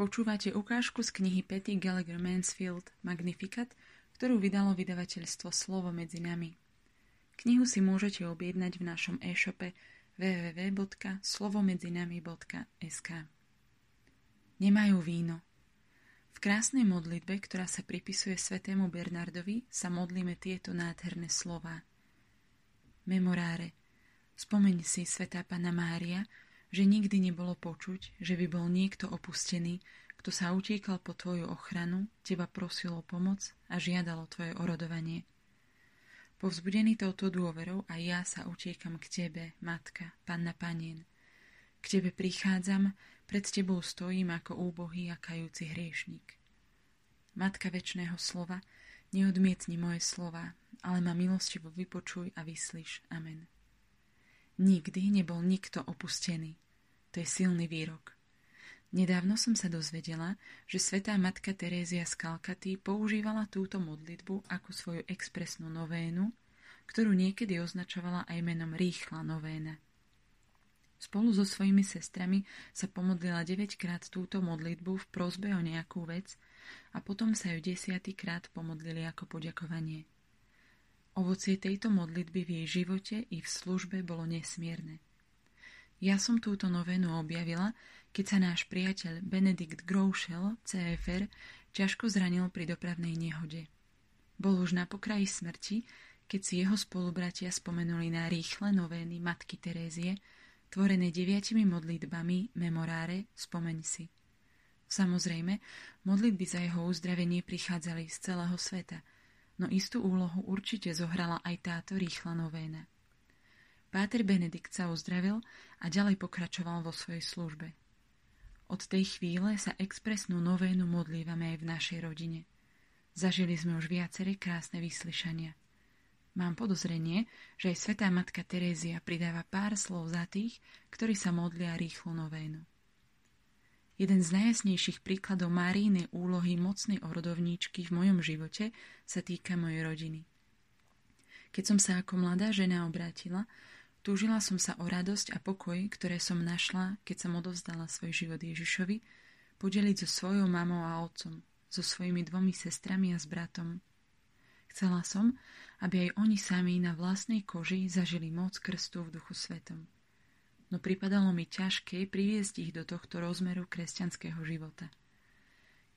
Počúvate ukážku z knihy Petty Gallagher Mansfield Magnificat, ktorú vydalo vydavateľstvo Slovo medzi nami. Knihu si môžete objednať v našom e-shope www.slovomedzinami.sk Nemajú víno. V krásnej modlitbe, ktorá sa pripisuje svetému Bernardovi, sa modlíme tieto nádherné slová. Memoráre. Spomeň si, svetá Pana Mária, že nikdy nebolo počuť, že by bol niekto opustený, kto sa utíkal po tvoju ochranu, teba prosil o pomoc a žiadalo tvoje orodovanie. Povzbudený touto dôverou aj ja sa utiekam k tebe, matka, panna panien. K tebe prichádzam, pred tebou stojím ako úbohý a kajúci hriešnik. Matka väčšného slova, neodmietni moje slova, ale ma milostivo vypočuj a vyslíš. Amen. Nikdy nebol nikto opustený. To je silný výrok. Nedávno som sa dozvedela, že svetá matka Terézia z Kalkaty používala túto modlitbu ako svoju expresnú novénu, ktorú niekedy označovala aj menom Rýchla novéna. Spolu so svojimi sestrami sa pomodlila 9 krát túto modlitbu v prozbe o nejakú vec a potom sa ju desiatýkrát pomodlili ako poďakovanie. Ovocie tejto modlitby v jej živote i v službe bolo nesmierne. Ja som túto novénu objavila, keď sa náš priateľ Benedikt Grouchel, CFR, ťažko zranil pri dopravnej nehode. Bol už na pokraji smrti, keď si jeho spolubratia spomenuli na rýchle novény Matky Terézie, tvorené deviatimi modlitbami Memoráre, spomeň si. Samozrejme, modlitby za jeho uzdravenie prichádzali z celého sveta – no istú úlohu určite zohrala aj táto rýchla novéna. Páter Benedikt sa uzdravil a ďalej pokračoval vo svojej službe. Od tej chvíle sa expresnú novénu modlívame aj v našej rodine. Zažili sme už viaceré krásne vyslyšania. Mám podozrenie, že aj svetá matka Terézia pridáva pár slov za tých, ktorí sa modlia rýchlu novénu. Jeden z najjasnejších príkladov Márínej úlohy mocnej orodovníčky v mojom živote sa týka mojej rodiny. Keď som sa ako mladá žena obrátila, túžila som sa o radosť a pokoj, ktoré som našla, keď som odovzdala svoj život Ježišovi, podeliť so svojou mamou a otcom, so svojimi dvomi sestrami a s bratom. Chcela som, aby aj oni sami na vlastnej koži zažili moc krstu v duchu svetom no pripadalo mi ťažké priviesť ich do tohto rozmeru kresťanského života.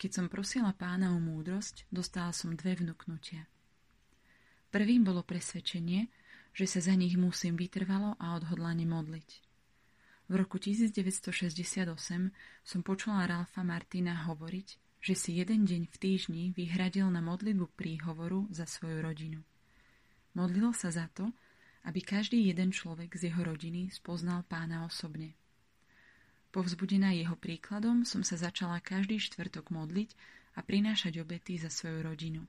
Keď som prosila pána o múdrosť, dostala som dve vnúknutia. Prvým bolo presvedčenie, že sa za nich musím vytrvalo a odhodlane modliť. V roku 1968 som počula Ralfa Martina hovoriť, že si jeden deň v týždni vyhradil na modlitbu príhovoru za svoju rodinu. Modlil sa za to, aby každý jeden človek z jeho rodiny spoznal pána osobne. Povzbudená jeho príkladom som sa začala každý štvrtok modliť a prinášať obety za svoju rodinu.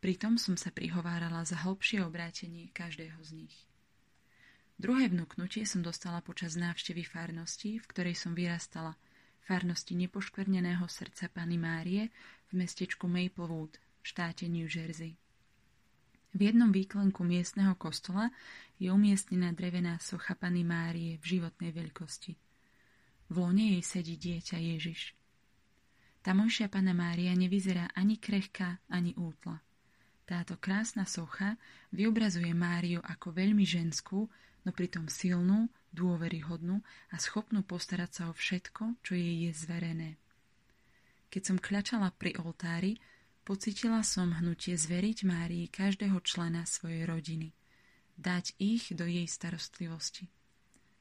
Pritom som sa prihovárala za hlbšie obrátenie každého z nich. Druhé vnúknutie som dostala počas návštevy farnosti, v ktorej som vyrastala, farnosti nepoškvrneného srdca Pany Márie v mestečku Maplewood v štáte New Jersey. V jednom výklenku miestneho kostola je umiestnená drevená socha Pany Márie v životnej veľkosti. V lone jej sedí dieťa Ježiš. Tamojšia Pana Mária nevyzerá ani krehká, ani útla. Táto krásna socha vyobrazuje Máriu ako veľmi ženskú, no pritom silnú, dôveryhodnú a schopnú postarať sa o všetko, čo jej je zverené. Keď som kľačala pri oltári, Pocitila som hnutie zveriť Márii každého člena svojej rodiny, dať ich do jej starostlivosti.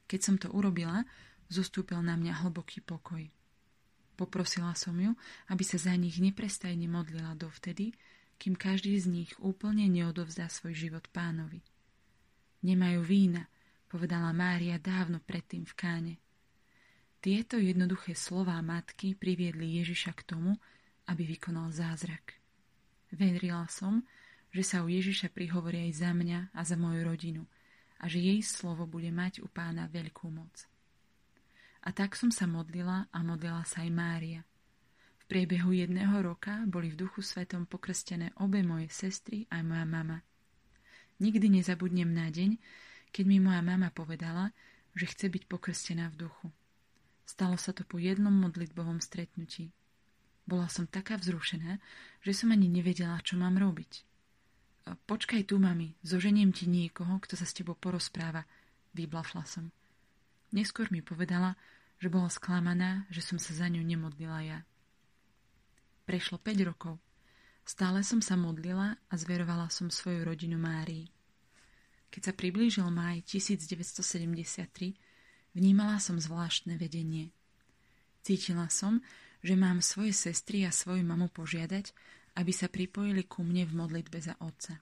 Keď som to urobila, zostúpil na mňa hlboký pokoj. Poprosila som ju, aby sa za nich neprestajne modlila dovtedy, kým každý z nich úplne neodovzdá svoj život pánovi. Nemajú vína, povedala Mária dávno predtým v káne. Tieto jednoduché slová matky priviedli Ježiša k tomu, aby vykonal zázrak. Verila som, že sa u Ježiša prihovorí aj za mňa a za moju rodinu a že jej slovo bude mať u pána veľkú moc. A tak som sa modlila a modlila sa aj Mária. V priebehu jedného roka boli v duchu svetom pokrstené obe moje sestry aj moja mama. Nikdy nezabudnem na deň, keď mi moja mama povedala, že chce byť pokrstená v duchu. Stalo sa to po jednom modlitbovom stretnutí. Bola som taká vzrušená, že som ani nevedela, čo mám robiť. Počkaj tu, mami, zoženiem ti niekoho, kto sa s tebou porozpráva, vyblafla som. Neskôr mi povedala, že bola sklamaná, že som sa za ňu nemodlila ja. Prešlo 5 rokov. Stále som sa modlila a zverovala som svoju rodinu Márii. Keď sa priblížil máj 1973, vnímala som zvláštne vedenie. Cítila som, že mám svoje sestry a svoju mamu požiadať, aby sa pripojili ku mne v modlitbe za otca.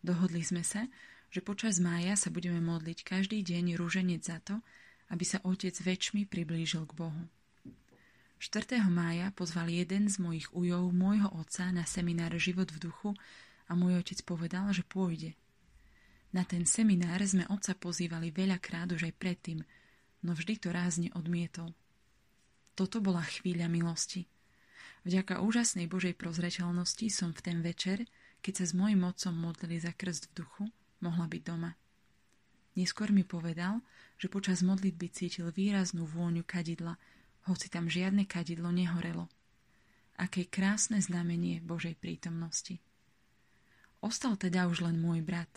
Dohodli sme sa, že počas mája sa budeme modliť každý deň rúženec za to, aby sa otec väčšmi priblížil k Bohu. 4. mája pozval jeden z mojich ujov môjho otca na seminár Život v duchu a môj otec povedal, že pôjde. Na ten seminár sme otca pozývali veľakrát už aj predtým, no vždy to rázne odmietol. Toto bola chvíľa milosti. Vďaka úžasnej Božej prozreteľnosti som v ten večer, keď sa s mojim otcom modlili za krst v duchu, mohla byť doma. Neskôr mi povedal, že počas modlitby cítil výraznú vôňu kadidla, hoci tam žiadne kadidlo nehorelo. Aké krásne znamenie Božej prítomnosti. Ostal teda už len môj brat.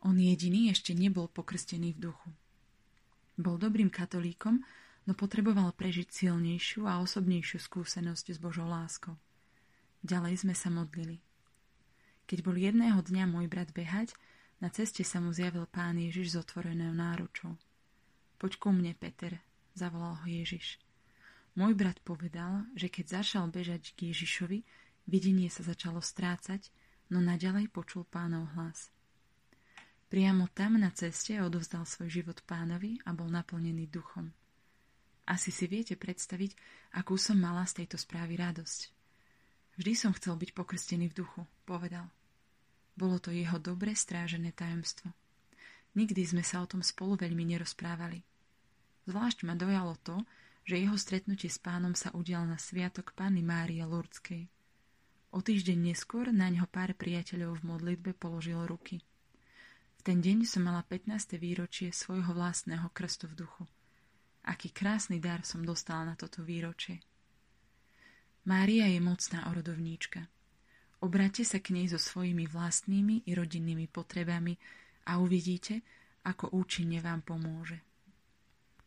On jediný ešte nebol pokrstený v duchu. Bol dobrým katolíkom, no potreboval prežiť silnejšiu a osobnejšiu skúsenosť s Božou láskou. Ďalej sme sa modlili. Keď bol jedného dňa môj brat behať, na ceste sa mu zjavil pán Ježiš s otvorenou náručou. Poď ku mne, Peter, zavolal ho Ježiš. Môj brat povedal, že keď začal bežať k Ježišovi, videnie sa začalo strácať, no naďalej počul pánov hlas. Priamo tam na ceste odovzdal svoj život pánovi a bol naplnený duchom. Asi si viete predstaviť, akú som mala z tejto správy radosť. Vždy som chcel byť pokrstený v duchu, povedal. Bolo to jeho dobre strážené tajomstvo. Nikdy sme sa o tom spolu veľmi nerozprávali. Zvlášť ma dojalo to, že jeho stretnutie s pánom sa udial na sviatok Panny Márie Lurdskej. O týždeň neskôr na ňo pár priateľov v modlitbe položil ruky. V ten deň som mala 15. výročie svojho vlastného krstu v duchu – Aký krásny dar som dostala na toto výročie. Mária je mocná orodovníčka. Obráte sa k nej so svojimi vlastnými i rodinnými potrebami a uvidíte, ako účinne vám pomôže.